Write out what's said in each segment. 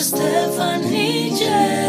Stephanie J.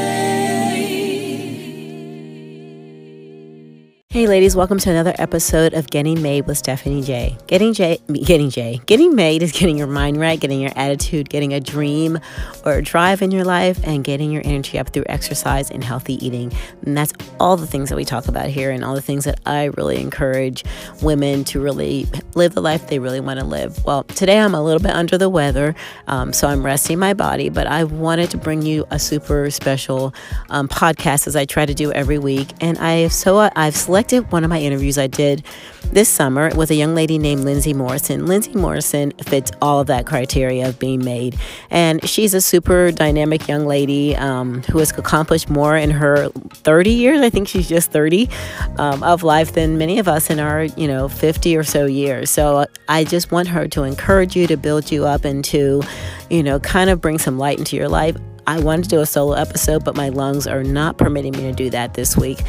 ladies, welcome to another episode of Getting Made with Stephanie J. Getting J getting J. Getting made is getting your mind right, getting your attitude, getting a dream or a drive in your life, and getting your energy up through exercise and healthy eating. And that's all the things that we talk about here and all the things that I really encourage women to really live the life they really want to live. Well, today I'm a little bit under the weather, um, so I'm resting my body, but I wanted to bring you a super special um, podcast as I try to do every week. And I have so I've selected one of my interviews I did this summer with a young lady named Lindsay Morrison. Lindsay Morrison fits all of that criteria of being made, and she's a super dynamic young lady um, who has accomplished more in her 30 years. I think she's just 30 um, of life than many of us in our you know 50 or so years. So I just want her to encourage you to build you up and to you know kind of bring some light into your life. I wanted to do a solo episode, but my lungs are not permitting me to do that this week.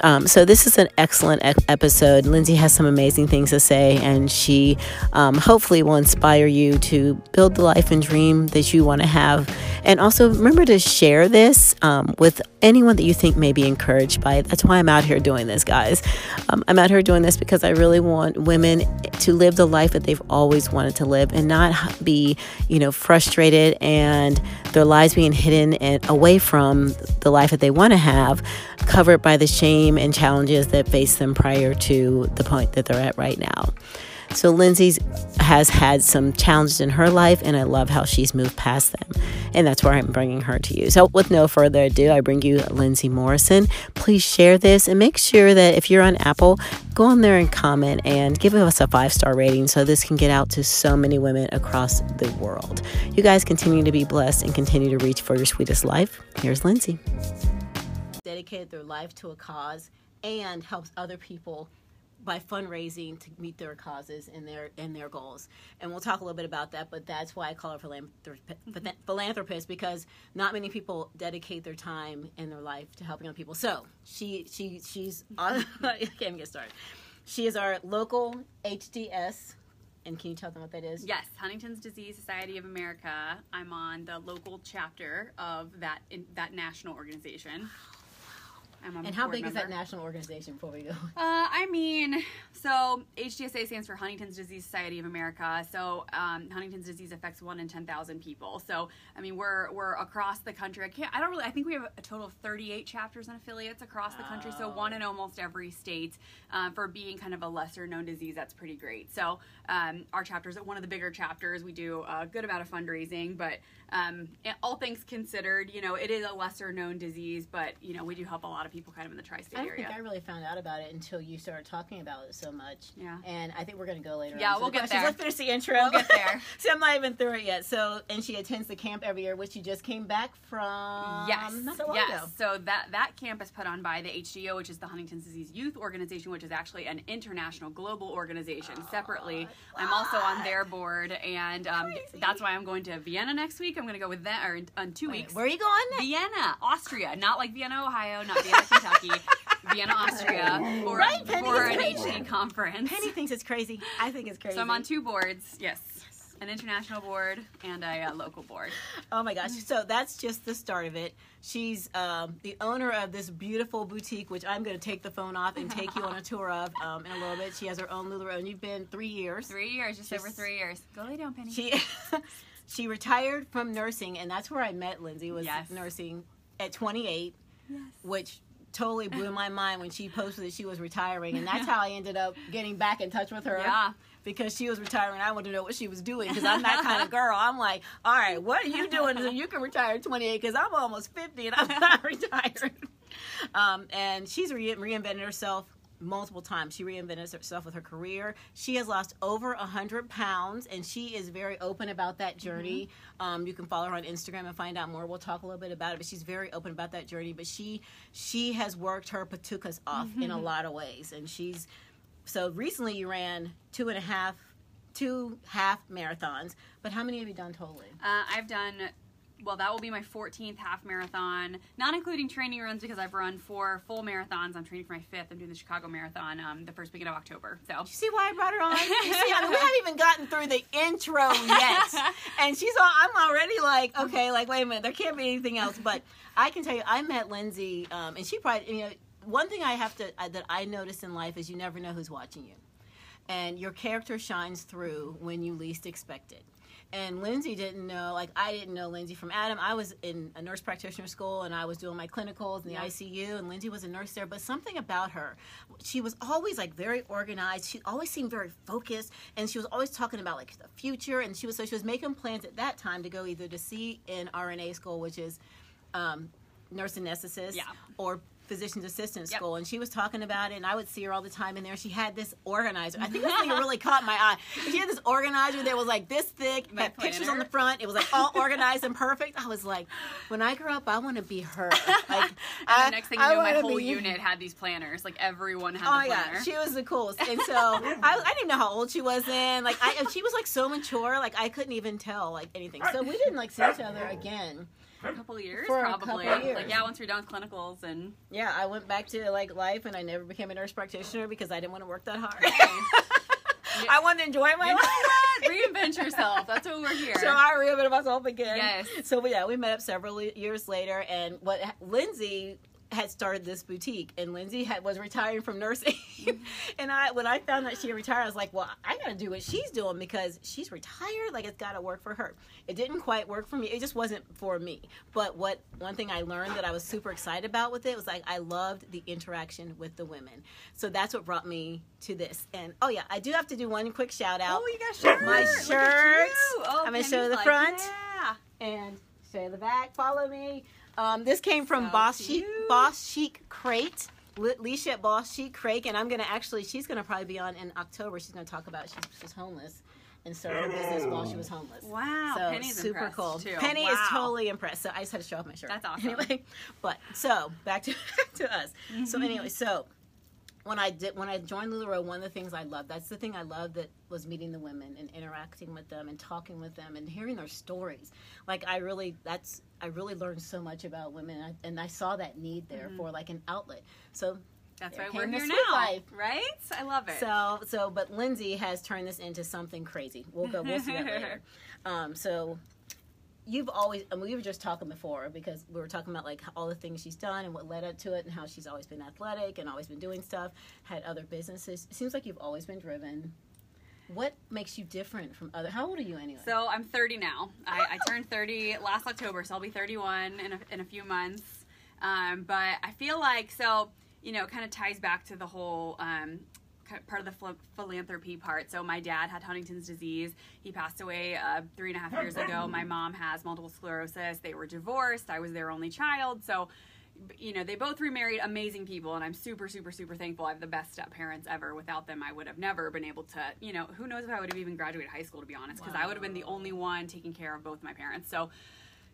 Um, so, this is an excellent e- episode. Lindsay has some amazing things to say, and she um, hopefully will inspire you to build the life and dream that you want to have. And also, remember to share this um, with anyone that you think may be encouraged by it. That's why I'm out here doing this, guys. Um, I'm out here doing this because I really want women to live the life that they've always wanted to live and not be, you know, frustrated and their lives being hidden and away from the life that they want to have, covered by the shame and challenges that face them prior to the point that they're at right now. So Lindsay has had some challenges in her life, and I love how she's moved past them. And that's where I'm bringing her to you. So, with no further ado, I bring you Lindsay Morrison. Please share this and make sure that if you're on Apple, go on there and comment and give us a five star rating so this can get out to so many women across the world. You guys continue to be blessed and continue to reach for your sweetest life. Here's Lindsay. Dedicated their life to a cause and helps other people by fundraising to meet their causes and their and their goals. And we'll talk a little bit about that, but that's why I call her philanthrop- mm-hmm. philanthropist because not many people dedicate their time and their life to helping other people. So she she she's on. I can't even get started. She is our local HDS. And can you tell them what that is? Yes, Huntington's Disease Society of America. I'm on the local chapter of that in, that national organization. I'm a And how board big is that national organization before we go? Uh, I mean, so HDSA stands for Huntington's Disease Society of America. So um, Huntington's disease affects one in ten thousand people. So I mean, we're we're across the country. I can't. I don't really. I think we have a total of thirty-eight chapters and affiliates across the country. So one in almost every state. Um, for being kind of a lesser-known disease, that's pretty great. So um, our chapters at one of the bigger chapters, we do a good amount of fundraising. But um, all things considered, you know, it is a lesser-known disease, but you know, we do help a lot of people kind of in the tri-state area. I think I really found out about it until you started talking about it so much. Yeah. And I think we're going to go later. Yeah, on we'll the get questions. there. Let's finish the intro. We'll get there. See, I'm not even through it yet. So, and she attends the camp every year, which you just came back from. Yes. Not that long yes. ago. So that that camp is put on by the HDYO, which is the Huntington's Disease Youth Organization, which is actually an international global organization. Separately, I'm also on their board, and um, that's why I'm going to Vienna next week. I'm going to go with them, or in, on two weeks. Where are you going next? Vienna, Austria, not like Vienna, Ohio, not Vienna, Kentucky, Vienna, Austria, for, Right, Penny, for an crazy. HD conference. Penny thinks it's crazy. I think it's crazy. So I'm on two boards. Yes, an international board and a uh, local board. Oh my gosh. So that's just the start of it. She's um, the owner of this beautiful boutique, which I'm going to take the phone off and take you on a tour of um, in a little bit. She has her own LuLaRoe. You've been three years. Three years, just, Just- over three years. Go lay down, Penny. She she retired from nursing, and that's where I met Lindsay. Was Yes. nursing at 28, which totally blew my mind when she posted that she was retiring, and that's how I ended up getting back in touch with her. Yeah. Because she was retiring, I wanted to know what she was doing because I'm that kind of girl. I'm like, all right, what are you doing so you can retire at 28? Because I'm almost 50 and I'm not retired. Um, and she's re- reinvented herself multiple times. She reinvented herself with her career. She has lost over a hundred pounds, and she is very open about that journey. Um, you can follow her on Instagram and find out more. We'll talk a little bit about it, but she's very open about that journey. But she she has worked her patukas off in a lot of ways, and she's so recently you ran two and a half two half marathons but how many have you done totally Uh, I've done well, that will be my 14th half marathon, not including training runs because I've run four full marathons. I'm training for my fifth. I'm doing the Chicago Marathon um, the first weekend of October. So You see why I brought her on? You see, I mean, we haven't even gotten through the intro yet, and she's all. I'm already like, okay, like wait a minute, there can't be anything else. But I can tell you, I met Lindsay, um, and she probably, you know, one thing I have to uh, that I notice in life is you never know who's watching you, and your character shines through when you least expect it. And Lindsay didn't know, like I didn't know Lindsay from Adam. I was in a nurse practitioner school and I was doing my clinicals in the Yeah. ICU, and Lindsay was a nurse there. But something about her, she was always like very organized. She always seemed very focused, and she was always talking about like the future. And she was so she was making plans at that time to go either to CRNA school, which is um, nurse anesthetist, Yeah. or physician's assistant Yep. school and she was talking about it and I would see her all the time in there she had this organizer I think this thing really caught my eye she had this organizer that was like this thick My had pictures on the front it was like all organized and perfect I was like when I grow up I want to be her like And the next thing you I know, my whole be- unit had these planners. Like everyone had Oh planner. god, she was the coolest, and so I, I didn't know how old she was then. Like I, she was like so mature, like I couldn't even tell like anything. So we didn't like see each other again. A couple of years, For a probably. couple of years. Like yeah, once we're done with clinicals and Yeah, I went back to like life, and I never became a nurse practitioner because I didn't want to work that hard. I wanted to enjoy my you life. Reinvent yourself. That's what we're here. So I reinvented myself again. Yes. So yeah, we met up several years later, and what Lindsay had started this boutique, and Lindsay had was retiring from nursing, and I when I found that she had retired, I was like, well, I got to do what she's doing because she's retired. Like it's got to work for her. It didn't quite work for me. It just wasn't for me. But what one thing I learned that I was super excited about with it was like I loved the interaction with the women. So that's what brought me to this. And oh yeah, I do have to do one quick shout out. oh, you got shirt. My shirt. Oh, I'm gonna show the like, front. Yeah. and show the back. Follow me. Um, this came from So Boss Chic. Boss Chic Crate. Li- Leisha at Boss Chic Crate, and I'm gonna actually. She's gonna probably be on in October. She's gonna talk about she's, she's homeless and started her business while she was homeless. Wow, So Penny's super impressed, cool. too. Penny is totally impressed. So I just had to show off my shirt. That's awesome. Anyway, but so back to back to us. So anyway, so when I did when I joined LuLaRoe, one of the things I loved that's the thing I loved that was meeting the women and interacting with them and talking with them and hearing their stories. Like I really that's I really learned so much about women and I, and I saw that need there for like an outlet. So That's why we're here now, life. right? I love it. so so but Lindsay has turned this into something crazy. We'll go we'll see that later. Um, so you've always and we were just talking before because we were talking about like all the things she's done and what led up to it and how she's always been athletic and always been doing stuff had other businesses it seems like you've always been driven what makes you different from other how old are you anyway So I'm 30 now. I, I turned 30 last October, so I'll be 31 in a, in a few months. Um, but I feel like so you know, it kind of ties back to the whole um, part of the philanthropy part. So my dad had Huntington's disease. He passed away uh, three and a half years ago. My mom has multiple sclerosis. They were divorced. I was their only child. So you know, they both remarried amazing people, and I'm super, super, super thankful. I have the best step parents ever. Without them, I would have never been able to, you know, who knows if I would have even graduated high school, to be honest, because I would have been the only one taking care of both my parents. So,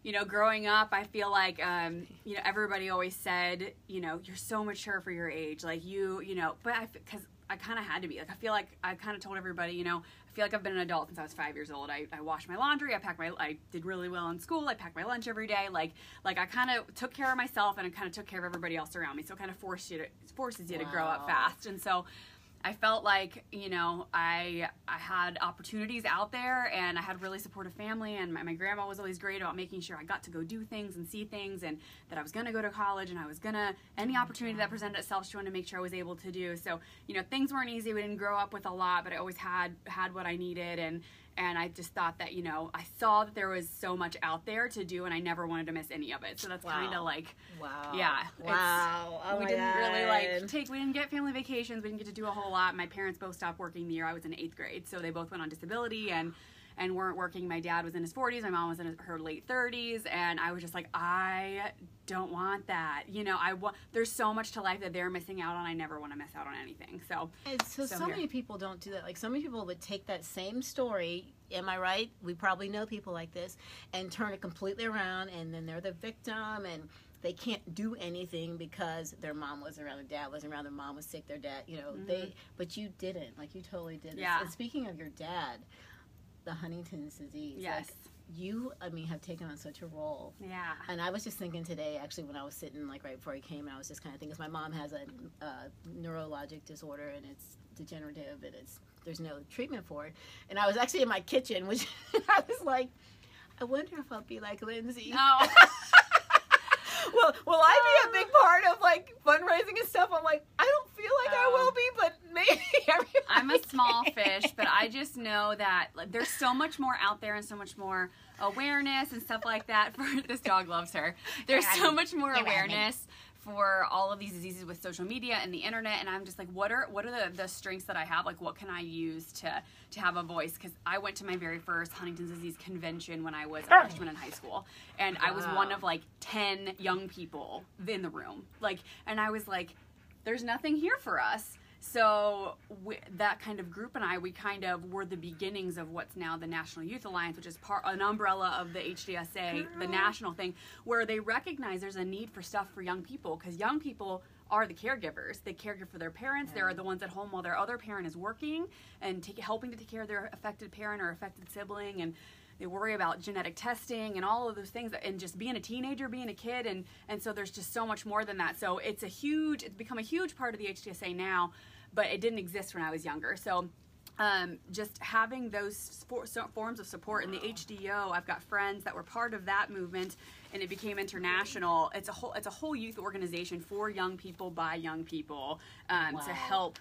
you know, growing up, I feel like, um, you know, everybody always said, you know, you're so mature for your age. Like, you, you know, but I, because I kind of had to be. Like, I feel like I kind of told everybody, you know, I feel like I've been an adult since I was five years old. I, I washed my laundry. I packed my, I did really well in school. I packed my lunch every day. Like, like I kind of took care of myself and I kind of took care of everybody else around me. So it kind of forced you to, forces you to grow up fast. And so, I felt like you know I I had opportunities out there and I had really supportive family and my, my grandma was always great about making sure I got to go do things and see things and that I was gonna go to college and I was gonna any oh opportunity that presented itself she wanted to make sure I was able to do. So you know things weren't easy. We didn't grow up with a lot but I always had had what I needed and and I just thought that you know I saw that there was so much out there to do and I never wanted to miss any of it. So that's kind of like wow. Yeah, wow. Oh we didn't really like take we didn't get family vacations we didn't get to do a whole lot. My parents both stopped working the year i was in eighth grade so they both went on disability and and weren't working my dad was in his 40s my mom was in her late 30s and i was just like i don't want that you know i want there's so much to life that they're missing out on i never want to miss out on anything so And so, So so many people don't do that. Like so many people would take that same story. Am I right? We probably know people like this, and turn it completely around, and then they're the victim, and they can't do anything because their mom wasn't around, their dad wasn't around, their mom was sick, their dad, you know, they. But you didn't. Like you totally did. Mm-hmm. Yeah. And speaking of your dad, the Huntington's disease. Yes. Like, you, I mean, have taken on such a role. Yeah. And I was just thinking today, actually, when I was sitting like right before I came, and I was just kind of thinking, 'cause my mom has a uh, neurologic disorder, and it's degenerative, and it's there's no treatment for it. And I was actually in my kitchen, which I was like, I wonder if I'll be like Lindsay. No. Well, will I be a big part of like fundraising and stuff? I'm like, I don't feel like I will Oh. be, but maybe everybody I'm a small fish, but I just know that like, there's so much more out there and so much more awareness and stuff like that. For this dog loves her. There's so much more awareness for all of these diseases with social media and the internet and I'm just like what are what are the, the strengths that I have like what can I use to to have a voice because I went to my very first Huntington's disease convention when I was a freshman in high school and I was one of like 10 young people in the room like and I was like there's nothing here for us. So we, that kind of group and I, we kind of were the beginnings of what's now the National Youth Alliance, which is part an umbrella of the HDSA, the national thing, where they recognize there's a need for stuff for young people because young people are the caregivers. They caregive for their parents. They're the ones at home while their other parent is working and take, helping to take care of their affected parent or affected sibling and they worry about genetic testing and all of those things and just being a teenager being a kid and and so there's just so much more than that so it's a huge it's become a huge part of the hdsa now but it didn't exist when i was younger. So um, just having those so, forms of support in the HDYO, I've got friends that were part of that movement, and it became international. It's a whole it's a whole youth organization for young people by young people um, Wow. to help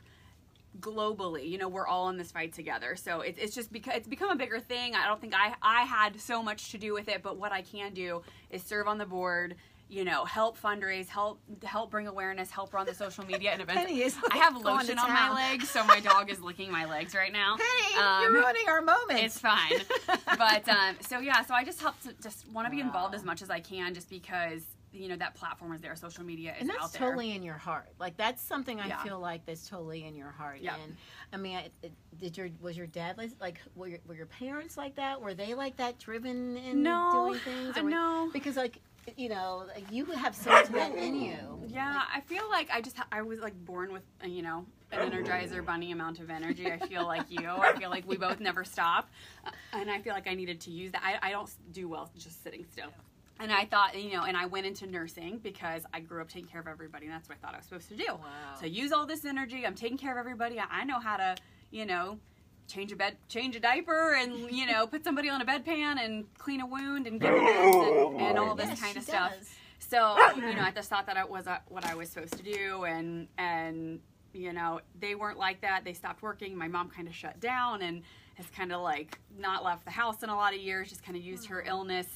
globally. You know we're all in this fight together. So it, it's just because it's become a bigger thing. I don't think i i had so much to do with it but what i can do is serve on the board you know help fundraise help help bring awareness help run the social media and events Penny is, i have like, going to lotion on my legs so my dog is licking my legs right now Penny, Um, you're ruining our moment. it's fine but um, so yeah so i just help to just want to be involved as much as i can just because you know that platform is there social media is and out that's there totally in your heart. Like that's something I Yeah. feel like that's totally in your heart. Yeah. And I mean, I, it, did your was your dad like, were your, were your parents like that? Were they like that, driven in No, doing things? uh, were- no. because like you know, you have so much that in you. Yeah, I feel like I just I was like born with uh, you know an Energizer Bunny amount of energy. I feel like you. I feel like we both never stop, uh, and I feel like I needed to use that. I, I don't do well just sitting still. And I thought, you know, and I went into nursing because I grew up taking care of everybody, and that's what I thought I was supposed to do. Wow. So use all this energy. I'm taking care of everybody. I, I know how to, you know, change a bed, change a diaper, and you know, put somebody on a bedpan and clean a wound and give a meds and, and all this Yes, kind she of stuff. does. So you know, I just thought that it was uh, what I was supposed to do, and and you know, they weren't like that. They stopped working. My mom kind of shut down and has kind of like not left the house in a lot of years. Just kind of used her illness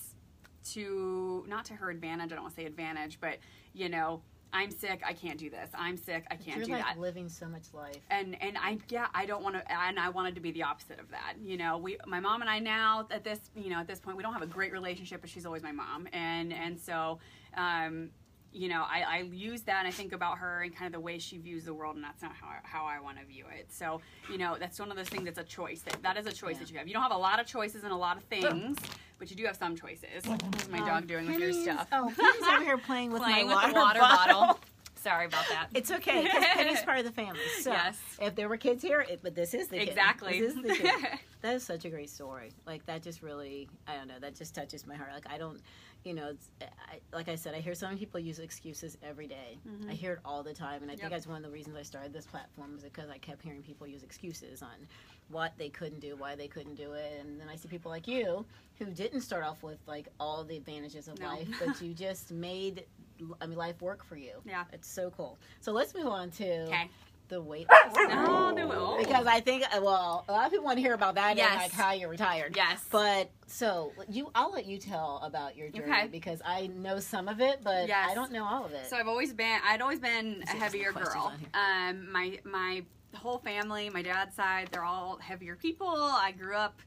to not to her advantage. I don't want to say advantage, but you know, I'm sick. I can't do this. I'm sick. I can't You're do like that living so much life. and and I yeah I don't want to and I wanted to be the opposite of that. You know, we my mom and I now at this you know at this point we don't have a great relationship, but she's always my mom, and and so um, you know I, I use that and I think about her and kind of the way she views the world, and that's not how I, how I want to view it. So you know that's one of those things that's a choice that that is a choice Yeah. that you have. You don't have a lot of choices and a lot of things, but you do have some choices. What's my dog um, doing with your stuff? Oh, Penny's over here playing with Playing my with the water bottle. Sorry about that. It's okay because Penny's part of the family. So Yes. if there were kids here, it, but this is the kid. Exactly. This is the kid. that is such a great story. Like that just really, I don't know, that just touches my heart. Like I don't, you know, it's, I, like I said, I hear so many people use excuses every day. I mm-hmm. hear it all the time, and I think that's one of the reasons I started this platform was because I kept hearing people use excuses on what they couldn't do, why they couldn't do it, and then I see people like you who didn't start off with like all the advantages of No. life, but you just made. I mean, life work for you. Yeah. it's so cool. So let's move on to Okay. The weight loss. Oh. Because I think, uh, well, a lot of people want to hear about that Yes. and like how you're retired. Yes. But so you, I'll let you tell about your journey Okay. because I know some of it, but Yes. I don't know all of it. So I've always been I'd always been a heavier girl. Um my my whole family, my dad's side, they're all heavier people. I grew up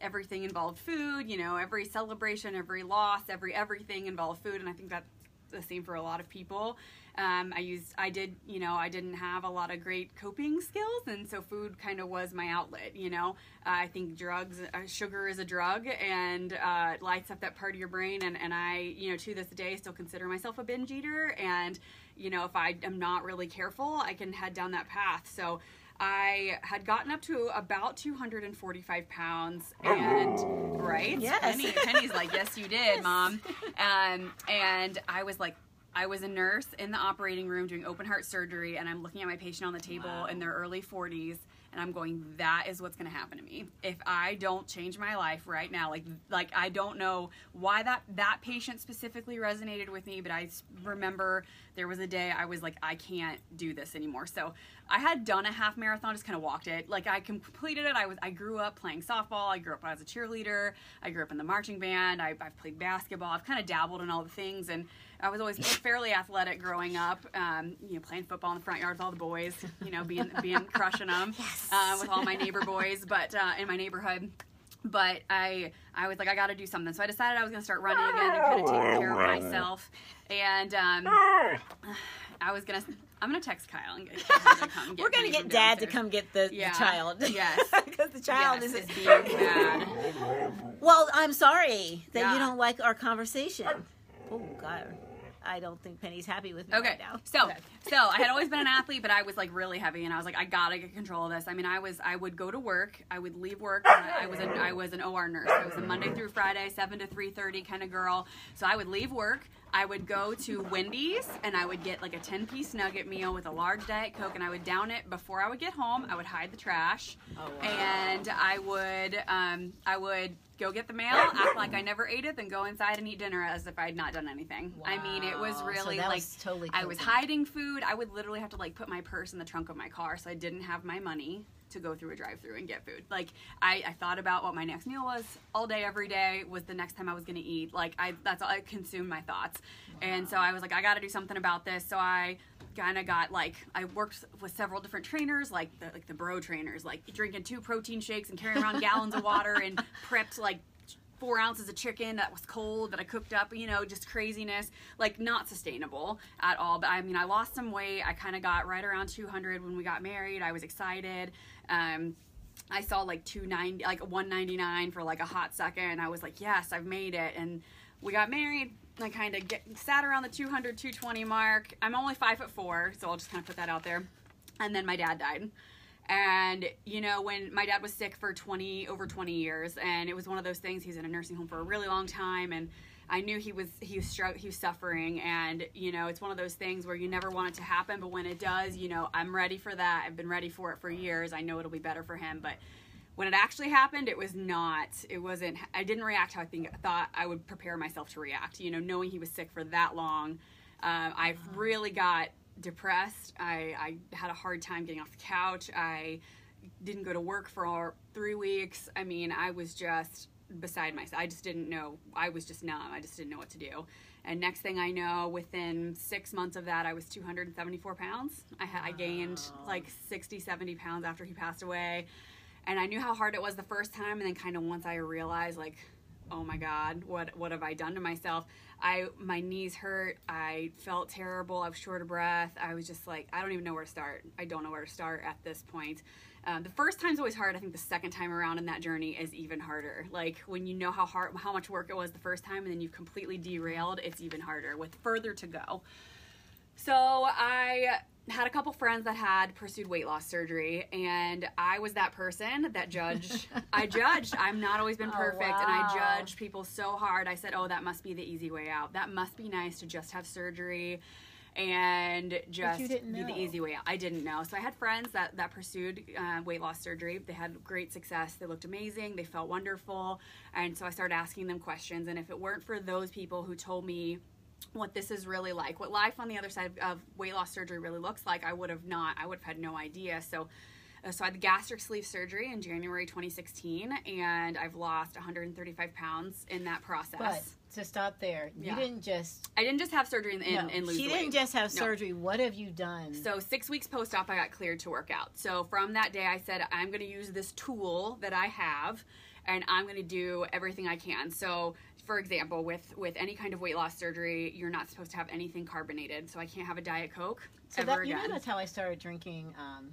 everything involved food, you know, every celebration, every loss, every everything involved food and I think that's the same for a lot of people. Um, I used, I did, you know, I didn't have a lot of great coping skills, and so food kind of was my outlet. You know, uh, I think drugs, uh, sugar is a drug, and uh, it lights up that part of your brain. And and I, you know, to this day, still consider myself a binge eater. And you know, if I am not really careful, I can head down that path. So. I had gotten up to about 245 pounds, and right, Yes. Penny, Penny's like, yes, you did, mom. Um, and I was like, I was a nurse in the operating room doing open heart surgery, and I'm looking at my patient on the table in their early 40s, and I'm going, that is what's going to happen to me if I don't change my life right now. Like, like I don't know why that that patient specifically resonated with me, but I remember there was a day I was like, I can't do this anymore. So I had done a half marathon, just kind of walked it. Like I completed it. I was I grew up playing softball. I grew up as a cheerleader. I grew up in the marching band. I, I've played basketball. I've kind of dabbled in all the things, and I was always fairly athletic growing up. Um, you know, playing football in the front yard with all the boys. You know, being being crushing them uh, with all my neighbor boys, but uh, in my neighborhood but I I was like I got to do something. So I decided I was to start running again and kind of take care of myself. And um, I was gonna I'm gonna text Kyle and get, to come get We're gonna get dad to come get the, Yeah. the child. Yes. because the child yes, is. being bad. Well, I'm sorry that you don't like our conversation. Oh God, I don't think Penny's happy with me Okay, right now. so so I had always been an athlete, but I was like really heavy, and I was like, I gotta get control of this. I mean, I was I would go to work, I would leave work. I, I was an I was an OR nurse. I was a Monday through Friday, seven to three thirty kind of girl. So I would leave work. I would go to Wendy's and I would get like a 10 piece nugget meal with a large Diet Coke and I would down it before I would get home. I would hide the trash Oh, wow. and I would um, I would go get the mail, act like I never ate it, then go inside and eat dinner as if I had not done anything. I mean, it was Wow. So really that like was totally I was hiding food. I would literally have to like put my purse in the trunk of my car so I didn't have my money to go through a drive-through and get food. Like I, I thought about what my next meal was all day, every day. Was the next time I was going to eat? Like I, that's all I consumed my thoughts. And so I was like, I got to do something about this. So I kind of got like I worked with several different trainers, like the like the bro trainers, like drinking two protein shakes and carrying around gallons of water and prepped like four ounces of chicken that was cold that I cooked up, you know, just craziness, like not sustainable at all. But I mean, I lost some weight. I kind of got right around 200 when we got married. I was excited. Um, I saw like 290, like 199 for like a hot second. I was like, yes, I've made it. And we got married. I kind of get sat around the 200, 220 mark. I'm only five foot four, so I'll just kind of put that out there. And then my dad died. And you know, when my dad was sick for 20 over 20 years, and it was one of those things. He's in a nursing home for a really long time, and I knew he was he was he was suffering. And you know, it's one of those things where you never want it to happen, but when it does, you know, I'm ready for that. I've been ready for it for years. I know it'll be better for him, but when it actually happened, it was not. It wasn't. I didn't react how I think thought I would prepare myself to react. You know, knowing he was sick for that long, um, I really got depressed. I, I had a hard time getting off the couch. I didn't go to work for three weeks. I mean, I was just beside myself. I just didn't know. I was just numb. I just didn't know what to do. And next thing I know, within six months of that, I was 274 pounds. I, ha- I gained like 60, 70 pounds after he passed away. And I knew how hard it was the first time. And then kind of once I realized, like, oh my God, what, what have I done to myself? I, my knees hurt. I felt terrible. I was short of breath. I was just like, I don't even know where to start. I don't know where to start at this point. Um, the first time's always hard. I think the second time around in that journey is even harder. Like when you know how hard, how much work it was the first time, and then you've completely derailed, it's even harder with further to go. So I had a couple friends that had pursued weight loss surgery, and I was that person that judged. I judged. I'm not always been Oh, perfect, and I judged people so hard. I said, "Oh, that must be the easy way out. That must be nice to just have surgery." And just be the easy way out. I didn't know. So I had friends that that pursued uh, weight loss surgery. They had great success. They looked amazing. They felt wonderful. And so I started asking them questions. And if it weren't for those people who told me what this is really like, what life on the other side of weight loss surgery really looks like, I would have not, I would have had no idea. So, uh, so I had the gastric sleeve surgery in January 2016, and I've lost 135 pounds in that process. But to stop there, you Yeah. didn't just. I didn't just have surgery and, and, no, and lose she weight. didn't just have No. surgery. What have you done? So six weeks post op, I got cleared to work out. So from that day, I said I'm going to use this tool that I have, and I'm going to do everything I can. So, for example, with with any kind of weight loss surgery, you're not supposed to have anything carbonated. So I can't have a diet coke so ever that, you know again. that's how I started drinking um,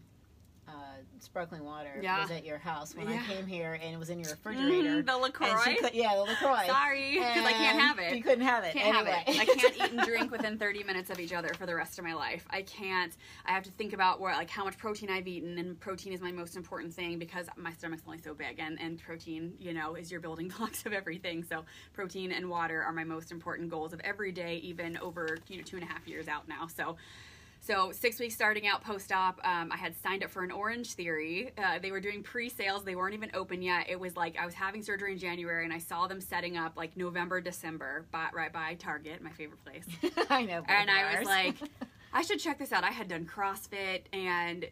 uh, sparkling water Yeah. was at your house when Yeah. I came here, and it was in your refrigerator. Mm, the LaCroix? And could, yeah, the LaCroix. Sorry, because I can't have it. You couldn't have it. can't anyway. have it. I can't eat and drink within 30 minutes of each other for the rest of my life. I can't. I have to think about where, like, how much protein I've eaten, and protein is my most important thing because my stomach's only so big, and and protein, you know, is your building blocks of everything. So protein and water are my most important goals of every day, even over you know two and a half years out now. So. So six weeks starting out post-op, um, I had signed up for an Orange Theory. Uh, they were doing pre-sales; they weren't even open yet. It was like I was having surgery in January, and I saw them setting up like November, December, by, right by Target, my favorite place. I know. and I was like, I should check this out. I had done CrossFit, and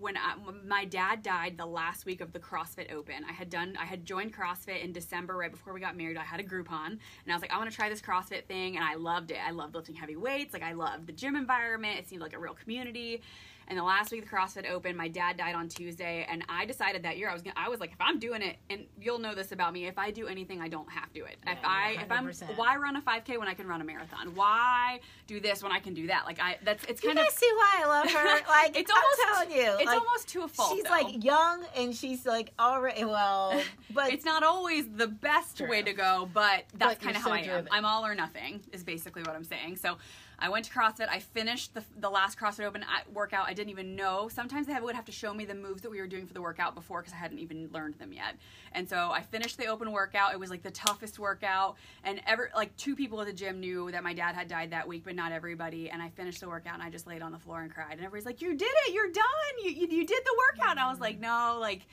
when, I, my dad died the last week of the CrossFit Open, I had done, I had joined CrossFit in December right before we got married. I had a Groupon, and I was like, I want to try this CrossFit thing, and I loved it. I loved lifting heavy weights. Like I loved the gym environment. It seemed like a real community. And the last week the CrossFit Open, my dad died on Tuesday, and I decided that year I was gonna, I was like, if I'm doing it, and you'll know this about me, if I do anything, I don't have to do it. if I if I'm why run a 5K when I can run a marathon? Why do this when I can do that? Like I that's it's You kind guys of see why I love her? Like It's I'm almost- telling you, it's like, almost to a fault. She's though. like young and she's like already well, but it's not always the best True. way to go, but that's kind of you're how so I am. I'm all or nothing is basically what I'm saying. So I went to CrossFit. I finished the, the last CrossFit Open workout. I didn't even know. Sometimes they would have to show me the moves that we were doing for the workout before because I hadn't even learned them yet. And so I finished the open workout. It was like the toughest workout. And ever like two people at the gym knew that my dad had died that week, but not everybody. And I finished the workout and I just laid on the floor and cried. And everybody's like, "You did it! You're done! You you, you did the workout!" And I was like, "No, like."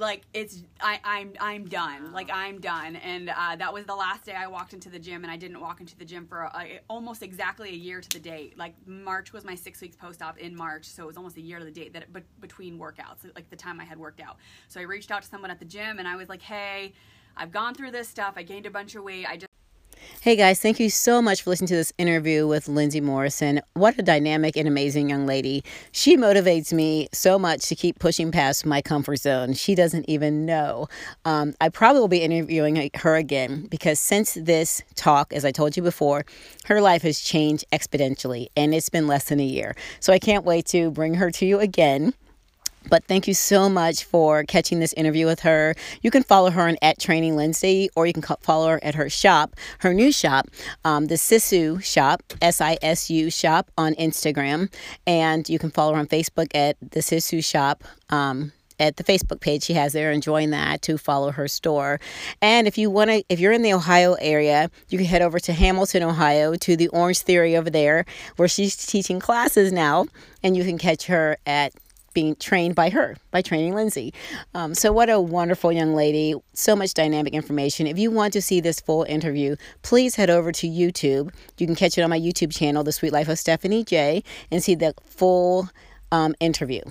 Like it's I, I'm I'm done. Like I'm done, and uh, that was the last day I walked into the gym, and I didn't walk into the gym for uh, almost exactly a year to the date. Like March was my six weeks post op in March, so it was almost a year to the date that but between workouts, like the time I had worked out. So I reached out to someone at the gym, and I was like, hey. I've gone through this stuff. I gained a bunch of weight. I just Hey guys, thank you so much for listening to this interview with Lindsay Morrison. What a dynamic and amazing young lady. She motivates me so much to keep pushing past my comfort zone. She doesn't even know. Um, I probably will be interviewing her again because since this talk, as I told you before, her life has changed exponentially and it's been less than a year. So I can't wait to bring her to you again. But thank you so much for catching this interview with her. You can follow her on at Training Lindsay, or you can follow her at her shop, her new shop, um, the Sisu Shop, S I S U Shop on Instagram, and you can follow her on Facebook at the Sisu Shop. Um, at the Facebook page she has there and join that to follow her store. And if you want to if you're in the Ohio area, you can head over to Hamilton, Ohio to the Orange Theory over there where she's teaching classes now and you can catch her at being trained by her, by Training Lindsay. Um, so, what a wonderful young lady. So much dynamic information. If you want to see this full interview, please head over to YouTube. You can catch it on my YouTube channel, The Sweet Life of Stephanie J, and see the full um, interview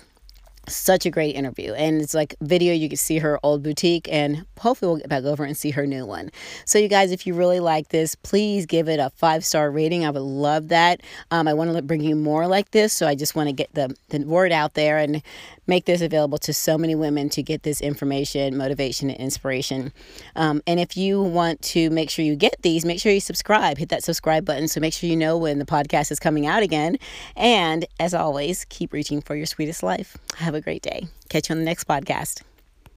such a great interview. And it's like video you can see her old boutique and hopefully we'll get back over and see her new one. So you guys if you really like this please give it a five star rating. I would love that. Um, i want to bring you more like this so i just want to get the, the word out there and make this available to so many women to get this information motivation and inspiration. Um, and if you want to make sure you get these make sure you subscribe. Hit that subscribe button so make sure you know when the podcast is coming out again. And as always keep reaching for your sweetest life. Have a great day. Catch you on the next podcast